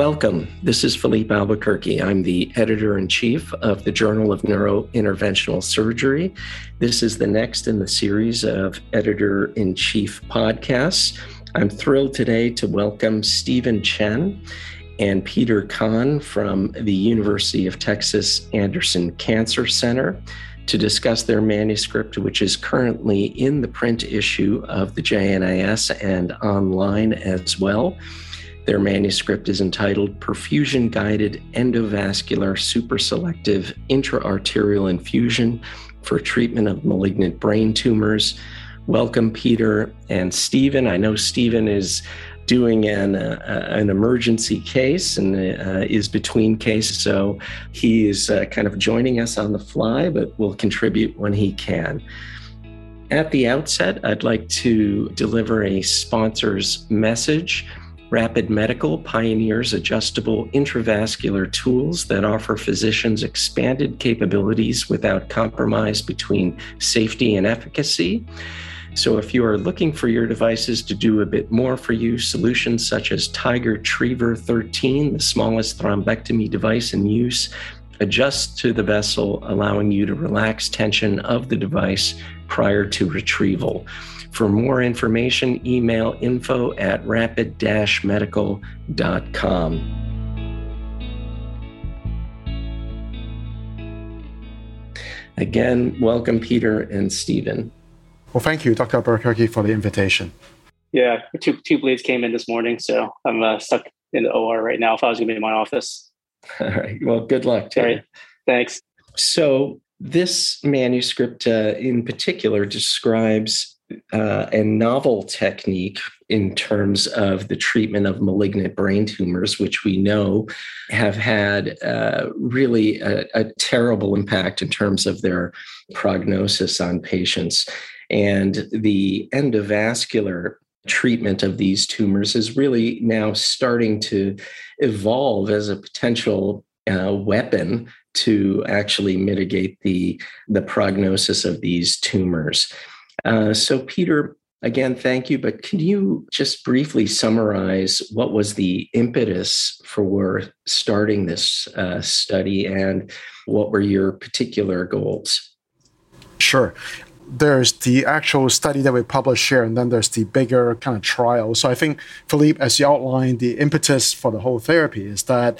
Welcome. This is Philippe Albuquerque. I'm the editor in chief of the Journal of Neurointerventional Surgery. This is the next in the series of editor in chief podcasts. I'm thrilled today to welcome Stephen Chen and Peter Kahn from the University of Texas Anderson Cancer Center to discuss their manuscript, which is currently in the print issue of the JNIS and online as well. Their manuscript is entitled Perfusion Guided Endovascular Superselective Intraarterial Infusion for Treatment of Malignant Brain Tumors. Welcome, Peter and Stephen. I know Stephen is doing an, uh, an emergency case and uh, is between cases. So he is uh, kind of joining us on the fly, but will contribute when he can. At the outset, I'd like to deliver a sponsor's message. Rapid Medical pioneers adjustable intravascular tools that offer physicians expanded capabilities without compromise between safety and efficacy. So, if you are looking for your devices to do a bit more for you, solutions such as Tiger Triever 13, the smallest thrombectomy device in use, adjust to the vessel, allowing you to relax tension of the device prior to retrieval. For more information, email info at rapid medical.com. Again, welcome, Peter and Stephen. Well, thank you, Dr. Albuquerque, for the invitation. Yeah, two, two bleeds came in this morning, so I'm uh, stuck in the OR right now if I was going to be in my office. All right. Well, good luck to you. Thanks. So, this manuscript uh, in particular describes uh, a novel technique in terms of the treatment of malignant brain tumors, which we know have had uh, really a, a, terrible impact in terms of their prognosis on patients. And the endovascular treatment of these tumors is really now starting to evolve as a potential uh, weapon to actually mitigate the, the prognosis of these tumors. Uh, so, Peter, again, thank you. But can you just briefly summarize what was the impetus for starting this uh, study and what were your particular goals? Sure there's the actual study that we published here, and then there's the bigger kind of trial. So I think, Philippe, as you outlined, the impetus for the whole therapy is that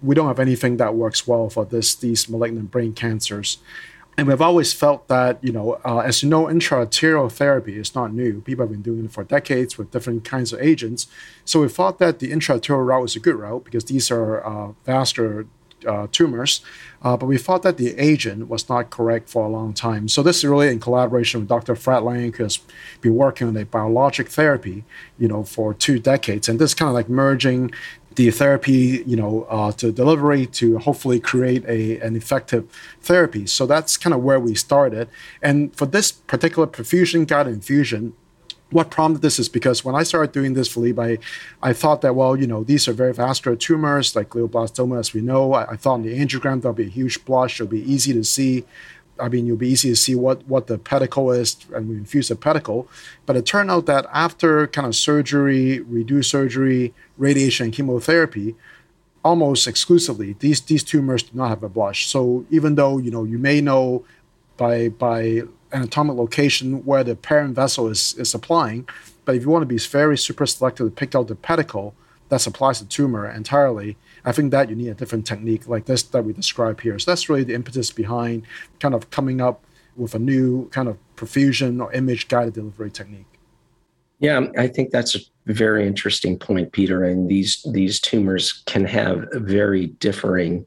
we don't have anything that works well for this these malignant brain cancers. And we've always felt that, you know, uh, as you know, intraarterial therapy is not new. People have been doing it for decades with different kinds of agents. So we thought that the intraarterial route was a good route because these are uh, vascular uh, tumors, uh, but we thought that the agent was not correct for a long time. So this is really in collaboration with Dr. Fred Lang, who has been working on a biologic therapy, you know, for two decades, and this kind of like merging the therapy, you know, uh, to delivery to hopefully create a an effective therapy. So that's kind of where we started. And for this particular perfusion guided infusion, what prompted this is because when I started doing this, Philippe, I, I thought that, well, you know, these are very vascular tumors like glioblastoma, as we know. I, I thought in the angiogram there'll be a huge blush. It'll be easy to see. I mean, it'll be easy to see what, what the pedicle is, and we infuse the pedicle. But it turned out that after kind of surgery, reduced surgery, radiation, and chemotherapy, almost exclusively, these, these tumors do not have a blush. So even though, you know, you may know by, by anatomic location where the parent vessel is, is supplying. But if you want to be very super selective to pick out the pedicle that supplies the tumor entirely, I think that you need a different technique like this that we describe here. So that's really the impetus behind kind of coming up with a new kind of perfusion or image guided delivery technique. Yeah, I think that's a very interesting point, Peter. And these these tumors can have very differing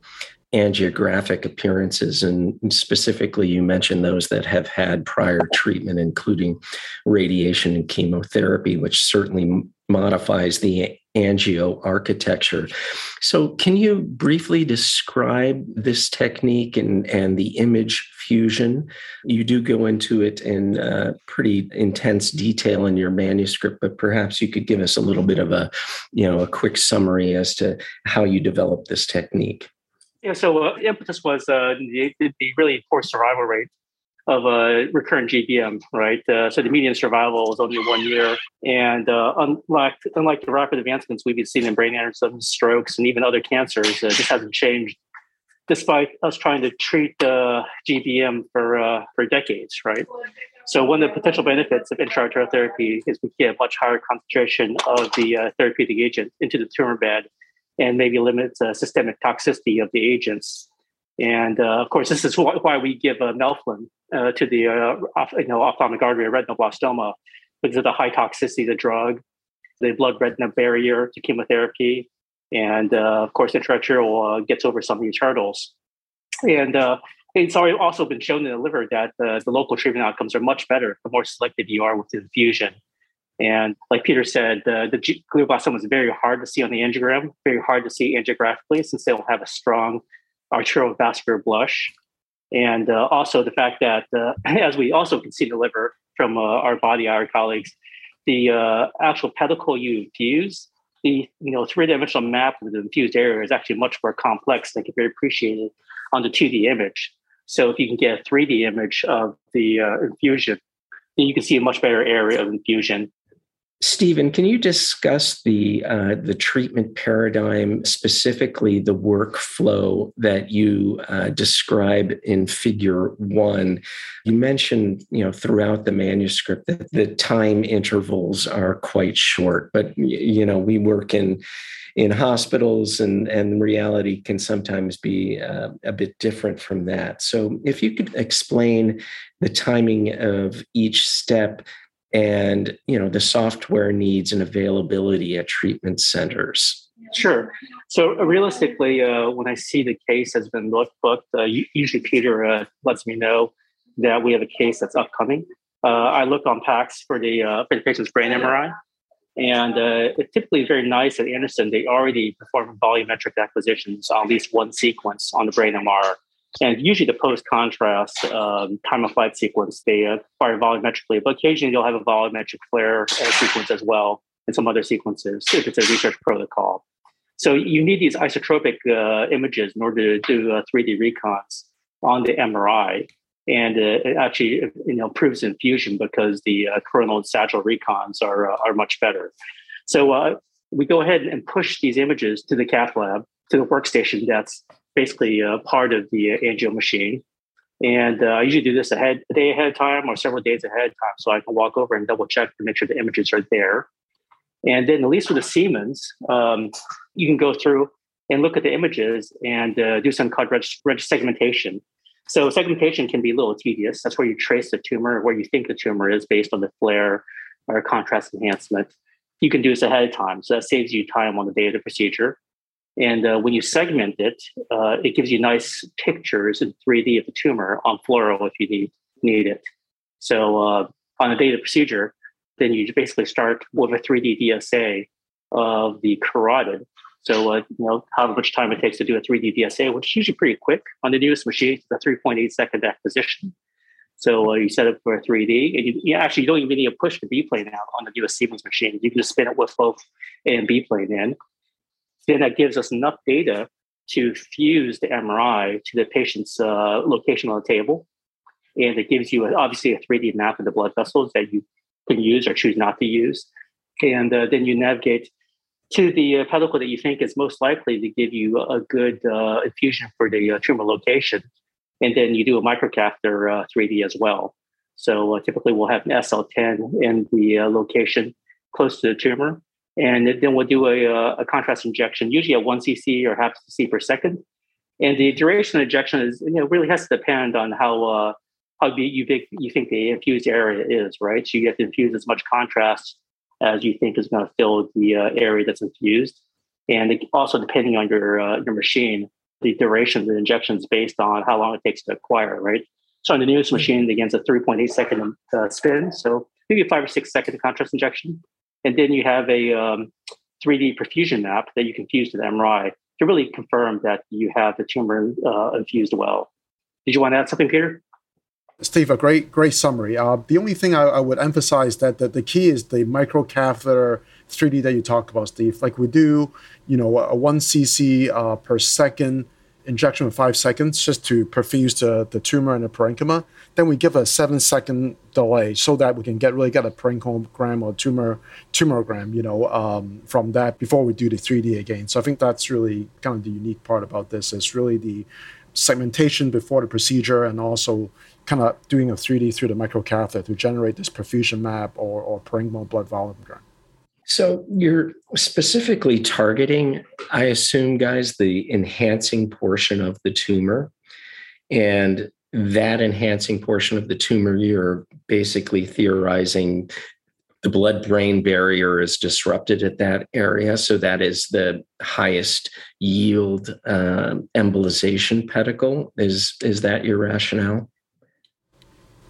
angiographic appearances. And specifically, you mentioned those that have had prior treatment, including radiation and chemotherapy, which certainly modifies the angio architecture. So, can you briefly describe this technique and, and the image fusion? You do go into it in uh, pretty intense detail in your manuscript, but perhaps you could give us a little bit of a, you know, a quick summary as to how you developed this technique. Yeah, so uh, impetus was uh, the, the, really poor survival rate of a recurrent GBM, right? Uh, so the median survival is only one year, and uh, unlike unlike the rapid advancements we've seeing in brain aneurysms, strokes, and even other cancers, uh, this hasn't changed, despite us trying to treat uh, GBM for uh, for decades, right? So one of the potential benefits of intraarterial therapy is we get a much higher concentration of the uh, therapeutic agent into the tumor bed, and maybe limits the systemic toxicity of the agents and uh, of course, this is why we give uh, melphalan uh, to the uh, you know, ophthalmic artery retinoblastoma because of the high toxicity of the drug, the blood retina barrier to chemotherapy, and uh, of course, intraarterial uh, gets over some of these hurdles. And it's already also been shown in the liver that the local treatment outcomes are much better the more selective you are with the infusion. And like Peter said, the, the glioblastoma is very hard to see on the angiogram, very hard to see angiographically since they don't have a strong arterial vascular blush. And uh, also the fact that, uh, as we also can see in the liver from uh, our body, our colleagues, the uh, actual pedicle you infuse, the you know three-dimensional map of the infused area is actually much more complex than can be appreciated on the 2D image. So if you can get a 3D image of the uh, infusion, then you can see a much better area of infusion Stephen, can you discuss the uh, the treatment paradigm, specifically the workflow that you uh, describe in Figure One? You mentioned, you know, throughout the manuscript that the time intervals are quite short, but you know, we work in in hospitals, and and reality can sometimes be uh, a bit different from that. So, if you could explain the timing of each step and you know the software needs and availability at treatment centers. Sure. So uh, realistically uh, when i see the case has been looked booked uh, usually peter uh, lets me know that we have a case that's upcoming. Uh, i look on PACS for the uh, for the patient's brain mri and it's typically very nice at anderson. They already perform volumetric acquisitions on at least one sequence on the brain mr and usually the post contrast um, time of flight sequence, they uh, fire volumetrically, but occasionally you'll have a volumetric flare uh, sequence as well, and some other sequences if it's a research protocol. So you need these isotropic uh, images in order to do 3D uh, recons on the MRI. And uh, it actually you know, proves infusion because the uh, coronal and sagittal recons are, are much better. So we go ahead and push these images to the cath lab, to the workstation that's basically a part of the angio machine. And uh, I usually do this ahead, a day ahead of time or several days ahead of time, so I can walk over and double check to make sure the images are there. And then, at least with the Siemens, um, you can go through and look at the images and uh, do some called reg- reg- segmentation. So segmentation can be a little tedious. That's where you trace the tumor, where you think the tumor is based on the flare or contrast enhancement. You can do this ahead of time, so that saves you time on the day of the procedure. And uh, when you segment it, uh, it gives you nice pictures in 3D of the tumor on fluoro if you need, need it. So uh, on a data procedure, then you basically start with a 3D DSA of the carotid. So, uh, you know, how much time it takes to do a 3D DSA, which is usually pretty quick. On the newest machine, it's a 3.8 second acquisition. So uh, you set it for a 3D, and you, you, actually don't even need to push the B plane out on the newest Siemens machine. You can just spin it with both A and B plane in, then that gives us enough data to fuse the MRI to the patient's uh, location on the table. And it gives you obviously a 3D map of the blood vessels that you can use or choose not to use. And uh, then you navigate to the uh, pedicle that you think is most likely to give you a good uh, infusion for the uh, tumor location. And then you do a microcatheter 3D uh, as well. So typically we'll have an SL10 in the location close to the tumor and then we'll do a, uh, a contrast injection, usually at one cc or half cc per second. And the duration of injection is, you know, really has to depend on how uh, how big you big you think the infused area is, right? So you have to infuse as much contrast as you think is going to fill the uh, area that's infused, and it, also depending on your uh, your machine, the duration of the injection is based on how long it takes to acquire, right? So on the newest machine, again, it's a 3.8 second uh, spin, so maybe five or six second contrast injection. And then you have a um, 3D perfusion map that you can fuse to the MRI to really confirm that you have the tumor uh, infused well. Did you want to add something, Peter? Steve, a great, great summary. Uh, the only thing I, I, would emphasize that, that the key is the microcatheter 3D that you talked about, Steve. Like we do, you know, a one cc uh, per second injection of five seconds just to perfuse the, the tumor and the parenchyma. Then we give a seven second delay so that we can get really get a parenchymogram or tumor tumogram, you know, um, from that before we do the 3D again. So I think that's really kind of the unique part about this. Is really the segmentation before the procedure and also kind of doing a 3D through the microcatheter to generate this perfusion map or, or parenchymal blood volumegram. So you're specifically targeting, I assume, guys, the enhancing portion of the tumor. And that enhancing portion of the tumor, you're basically theorizing the blood brain barrier is disrupted at that area. So that is the highest yield um, embolization pedicle. Is, is that your rationale?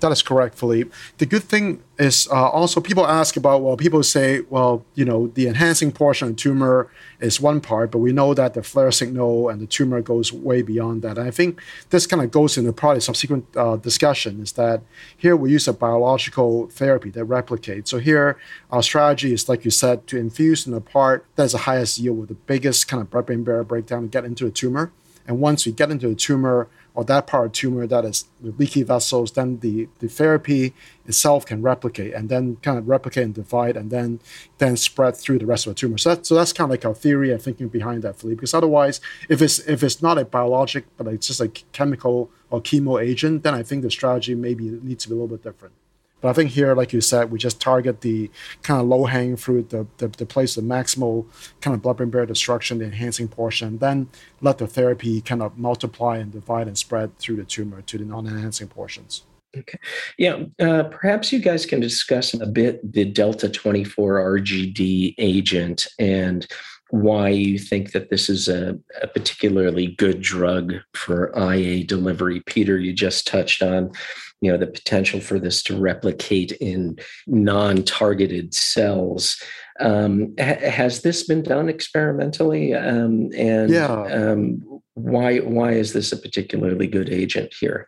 That is correct, Philippe. The good thing is uh, also people ask about, well, people say, well, you know, the enhancing portion of tumor is one part, but we know that the flare signal and the tumor goes way beyond that. And I think this kind of goes into probably subsequent uh, discussion is that here we use a biological therapy that replicates. So here our strategy is, like you said, to infuse in the part that is the highest yield with the biggest kind of blood-brain barrier breakdown to get into the tumor. And once we get into the tumor, or that part of tumor that is with leaky vessels, then the, the therapy itself can replicate and then kind of replicate and divide and then then spread through the rest of the tumor. So, that, so that's kind of like our theory and thinking behind that, Philippe. Because otherwise, if it's if it's not a biologic but it's just a chemical or chemo agent, then I think the strategy maybe needs to be a little bit different. But I think here, like you said, we just target the kind of low hanging fruit, the, the, the place of maximal kind of blood brain barrier destruction, the enhancing portion, then let the therapy kind of multiply and divide and spread through the tumor to the non enhancing portions. Okay. Yeah. Uh, perhaps you guys can discuss a bit the Delta 24 RGD agent and why you think that this is a, a, particularly good drug for IA delivery. Peter, you just touched on you know the potential for this to replicate in non-targeted cells um, ha- has this been done experimentally um, and yeah. um, why why is this a particularly good agent here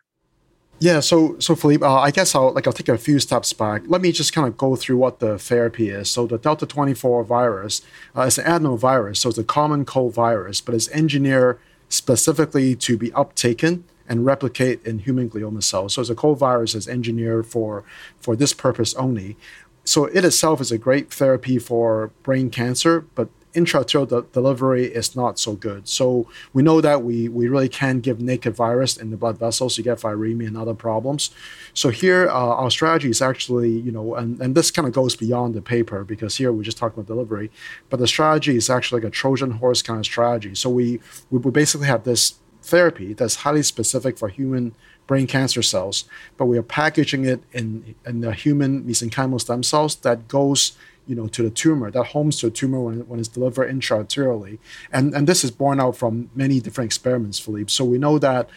yeah, so so Philippe, uh, I guess I'll like I'll take a few steps back. Let me just kind of go through what the therapy is. So the Delta twenty four virus uh, is an adenovirus, so it's a common cold virus, but it's engineered specifically to be uptaken and replicate in human glioma cells. So it's a cold virus is engineered for for this purpose only. So it itself is a great therapy for brain cancer, but intraarterial de- delivery is not so good. So we know that we we really can give naked virus in the blood vessels. You get viremia and other problems. So here uh, our strategy is actually you know and, and this kind of goes beyond the paper because here we're just talking about delivery, but the strategy is actually like a Trojan horse kind of strategy. So we we, we basically have this therapy that's highly specific for human brain cancer cells, but we are packaging it in, in the human mesenchymal stem cells that goes you know, to the tumor, that homes to a tumor when, when it's delivered intraarterially. And, and this is borne out from many different experiments, Philippe. So we know that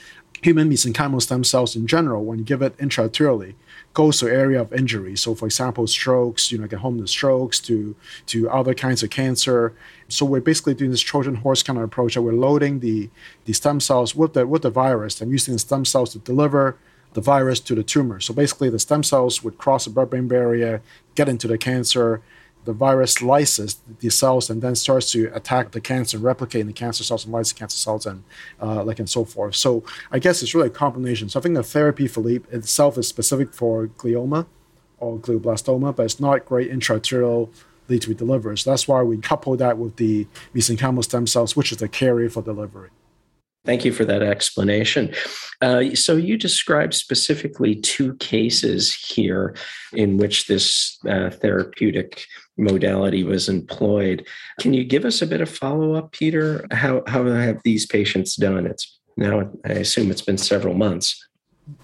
human mesenchymal stem cells in general, when you give it intraarterially, to area of injury. So, for example, strokes, you know, get home to strokes, to to other kinds of cancer. So we're basically doing this Trojan horse kind of approach that we're loading the the stem cells with the with the virus and using the stem cells to deliver the virus to the tumor. So basically, the stem cells would cross the blood-brain barrier, get into the cancer, the virus lyses the cells and then starts to attack the cancer, replicate in the cancer cells and lyse cancer cells and uh, like and so forth. So I guess it's really a combination. So I think the therapy, Philippe, itself is specific for glioma or glioblastoma, but it's not great intraarterial lead to be delivered. So that's why we couple that with the mesenchymal stem cells, which is the carrier for delivery. Thank you for that explanation. Uh, so, you described specifically two cases here in which this uh, therapeutic modality was employed. Can you give us a bit of follow up, Peter? How, how have these patients done? It's now, I assume it's been several months.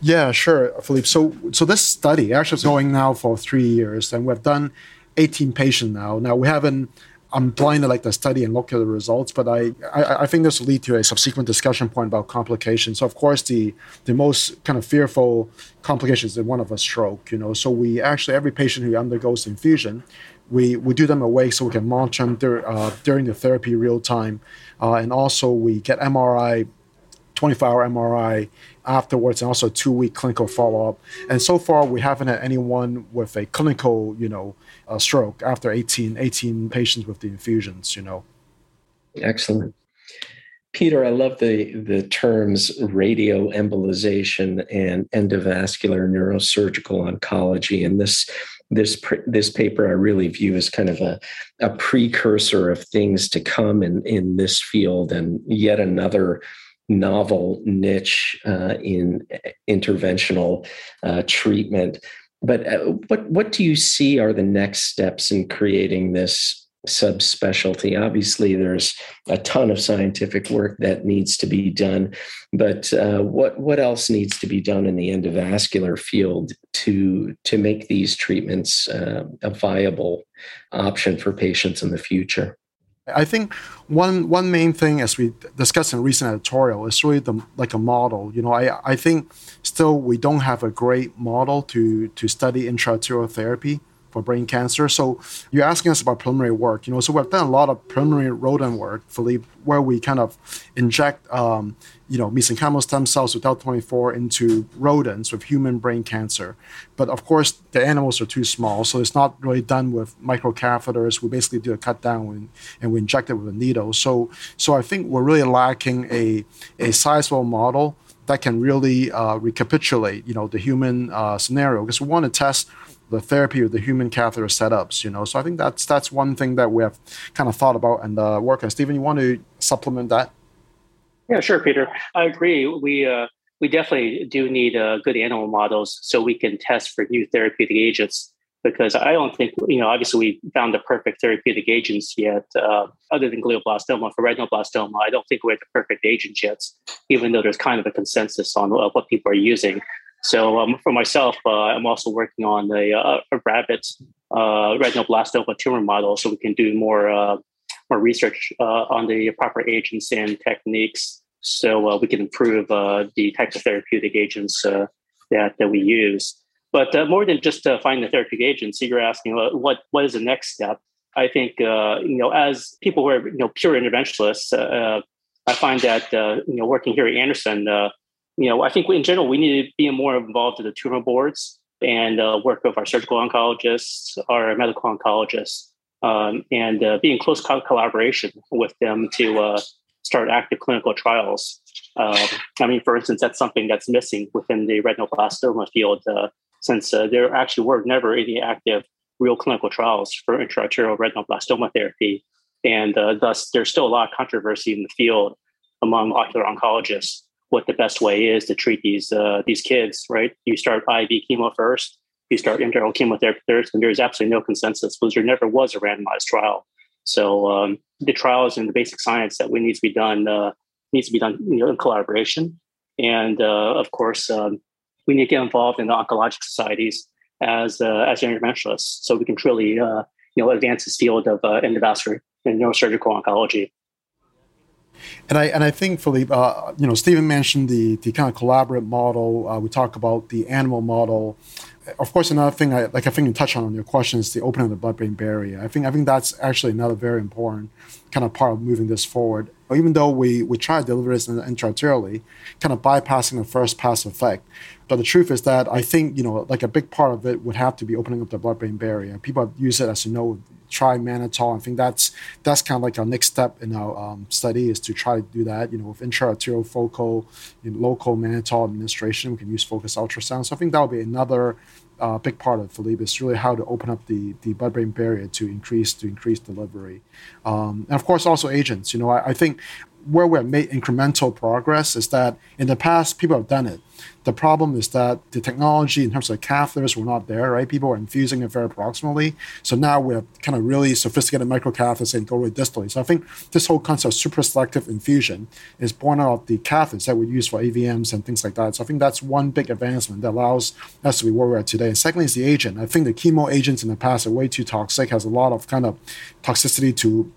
Yeah, sure, Philippe. So, so this study actually is going now for three years, and we've done 18 patients now. Now, we haven't I'm blind to like the study and look at the results, but I, I, I think this will lead to a subsequent discussion point about complications. So of course the the most kind of fearful complications is one of a stroke, you know. So we actually every patient who undergoes infusion, we, we do them awake so we can monitor them dur- uh, during the therapy real time, uh, and also we get MRI 24 hour MRI afterwards and also two week clinical follow up. And so far, we haven't had anyone with a clinical, you know, uh, stroke after 18, 18 patients with the infusions, you know. Excellent. Peter, I love the the terms radioembolization and endovascular neurosurgical oncology, and this this this paper I really view as kind of a, a precursor of things to come in in this field, and yet another novel niche uh, in interventional uh, treatment. But uh, what what do you see are the next steps in creating this subspecialty. Obviously, there's a ton of scientific work that needs to be done, but uh, what what else needs to be done in the endovascular field to to make these treatments uh, a viable option for patients in the future? I think one one main thing, as we discussed in a recent editorial, is really the like a model. You know, I I think still we don't have a great model to to study intraarterial therapy for brain cancer. So you're asking us about preliminary work, you know. So we've done a lot of preliminary rodent work, Philippe, where we kind of inject, um, you know, mesenchymal stem cells with L24 into rodents with human brain cancer. But of course, the animals are too small, so it's not really done with microcatheters. We basically do a cut down and, and we inject it with a needle. So, so I think we're really lacking a a sizable model that can really uh, recapitulate, you know, the human uh, scenario because we want to test the therapy of the human catheter setups. You know, so I think that's that's one thing that we have kind of thought about and uh, work on. Stephen, you want to supplement that? Yeah, sure, Peter. I agree. We uh, we definitely do need uh, good animal models so we can test for new therapeutic agents. Because I don't think you know, obviously, we found the perfect therapeutic agents yet, uh, other than glioblastoma. For retinoblastoma, I don't think we're the perfect agents yet, even though there's kind of a consensus on uh, what people are using. So um, for myself, uh, I'm also working on a, uh, a rabbit uh, retinoblastoma tumor model, so we can do more uh, more research uh, on the proper agents and techniques, so uh, we can improve the types of therapeutic agents that that we use. But more than just finding the therapeutic agents, you're asking what what is the next step. I think you know as people who are you know pure interventionalists, I find that you know working here at Anderson you know, I think in general we need to be more involved in the tumor boards and uh, work with our surgical oncologists, our medical oncologists, um, and uh, be in close co- collaboration with them to uh, start active clinical trials. Um, I mean, for instance, that's something that's missing within the retinoblastoma field, uh, since uh, there actually were never any active real clinical trials for intraarterial retinoblastoma therapy, and uh, thus there's still a lot of controversy in the field among ocular oncologists what the best way is to treat these uh, these kids, right? You start IV chemo first, you start intraoral chemotherapy first, and there's absolutely no consensus because there never was a randomized trial. So um, the trials and the basic science that we need to be done uh, needs to be done you know, in collaboration, and uh, of course um, we need to get involved in the oncologic societies as uh, as interventionalists, so we can truly uh, you know advance this field of uh, endovascular and neurosurgical oncology. And I and I think Philippe, uh, you know, Stephen mentioned the the kind of collaborative model. Uh, we talk about the animal model. Of course, another thing, I, like I think you touched on in your question, is the opening of the blood-brain barrier. I think I think that's actually another very important kind of part of moving this forward. Even though we we try to deliver this intraarterially, kind of bypassing the first pass effect. But the truth is that I think you know, like a big part of it would have to be opening up the blood-brain barrier. People use it, as you know, try mannitol. I think that's that's kind of like our next step in our um, study is to try to do that. You know, with intraarterial focal, local mannitol administration, we can use focused ultrasound. So I think that will be another uh, big part of Philippe is really how to open up the the blood-brain barrier to increase to increase delivery, um, and of course also agents. You know, I, I think where we've made incremental progress is that in the past people have done it the problem is that the technology in terms of catheters were not there, right? People were infusing it very proximally. So now we have kind of really sophisticated microcatheters and go really distally. So I think this whole concept of super selective infusion is born out of the catheters that we use for AVMs and things like that. So I think that's one big advancement that allows us to be where we're today. And secondly is the agent. I think the chemo agents in the past are way too toxic, has a lot of kind of toxicity to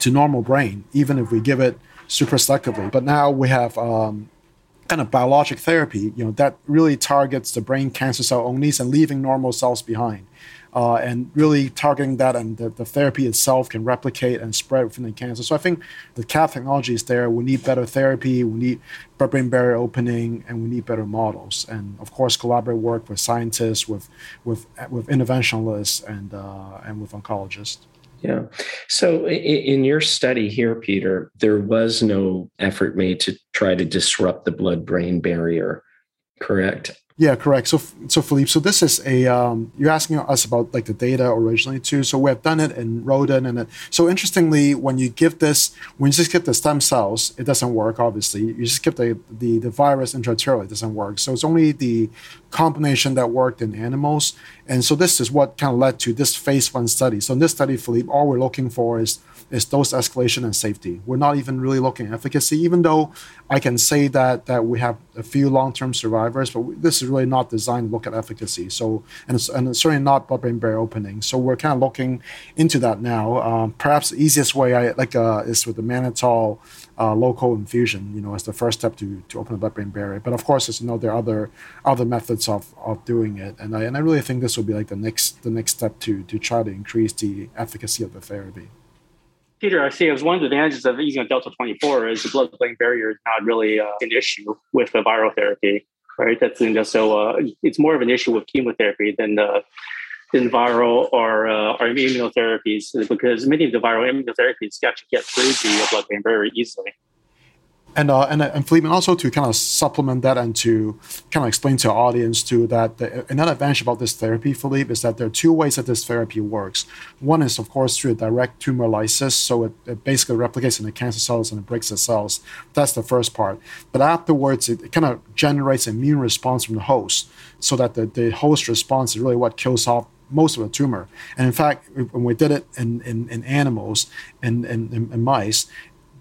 to normal brain, even if we give it super selectively. But now we have um, kind of biologic therapy, you know, that really targets the brain cancer cell only and leaving normal cells behind. Uh, and really targeting that and the, the, therapy itself can replicate and spread within the cancer. So I think the CAF technology is there. We need better therapy, we need brain barrier opening, and we need better models. And of course, collaborate work with scientists, with with with interventionalists, and uh, and with oncologists. Yeah. So in your study here, Peter, there was no effort made to try to disrupt the blood brain barrier, correct? Yeah, correct. So, so Philippe, so this is a um, you're asking us about like the data originally too. So we have done it in rodent, and it, so interestingly, when you give this, when you just give the stem cells, it doesn't work. Obviously, you just give the the, the virus intraarterially, it doesn't work. So it's only the combination that worked in animals, and so this is what kind of led to this phase one study. So in this study, Philippe, all we're looking for is is dose escalation and safety. We're not even really looking at efficacy, even though I can say that that we have a few long-term survivors, but this is really not designed to look at efficacy. So, and it's, and it's certainly not blood-brain barrier opening. So we're kind of looking into that now. Um, perhaps the easiest way I like uh, is with the mannitol uh, local infusion, you know, as the first step to, to open the blood-brain barrier. But of course, as you know, there are other other methods of, of doing it, and I and I really think this will be like the next the next step to to try to increase the efficacy of the therapy. Peter, I see as one of the advantages of using a Delta 24 is the blood-brain barrier is not really uh, an issue with the viral therapy, right? That's you know, so uh, it's more of an issue with chemotherapy than uh, than viral or uh, or immunotherapies because many of the viral immunotherapies actually get through the blood-brain barrier easily and uh, and and Philippe, and also to kind of supplement that and to kind of explain to our audience too that the, another advantage about this therapy, Philippe, is that there are two ways that this therapy works. One is, of course, through direct tumor lysis, so it, it basically replicates in the cancer cells and it breaks the cells. That's the first part. But afterwards, it, it kind of generates an immune response from the host, so that the, the host response is really what kills off most of the tumor. And in fact, when we did it in, in, in animals and in, in, in, mice,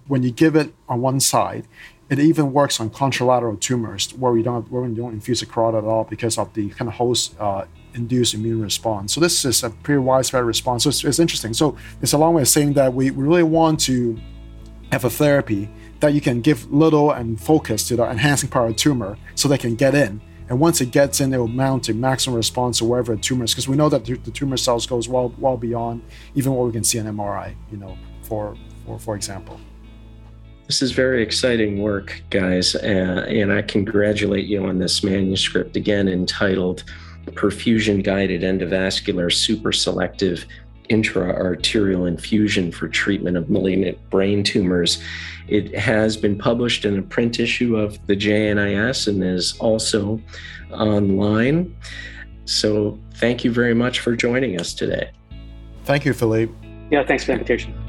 when you give it on one side, it even works on contralateral tumors where we don't where we don't infuse a carotid at all because of the kind of host uh, induced immune response. So this is a pretty widespread response. So it's, it's interesting. So it's a long way of saying that we really want to have a therapy that you can give little and focus to the enhancing part of the tumor so they can get in. And once it gets in, it will mount to maximum response to wherever the tumor is, because we know that the, the tumor cells goes well well beyond even what we can see in MRI. You know, for for for example. This is very exciting work, guys, uh, and I congratulate you on this manuscript again entitled Perfusion Guided Endovascular Super Selective Intra-Arterial Infusion for Treatment of Malignant Brain Tumors. It has been published in a print issue of the JNIS and is also online. So, thank you very much for joining us today. Thank you, Philippe. Yeah, thanks for the invitation.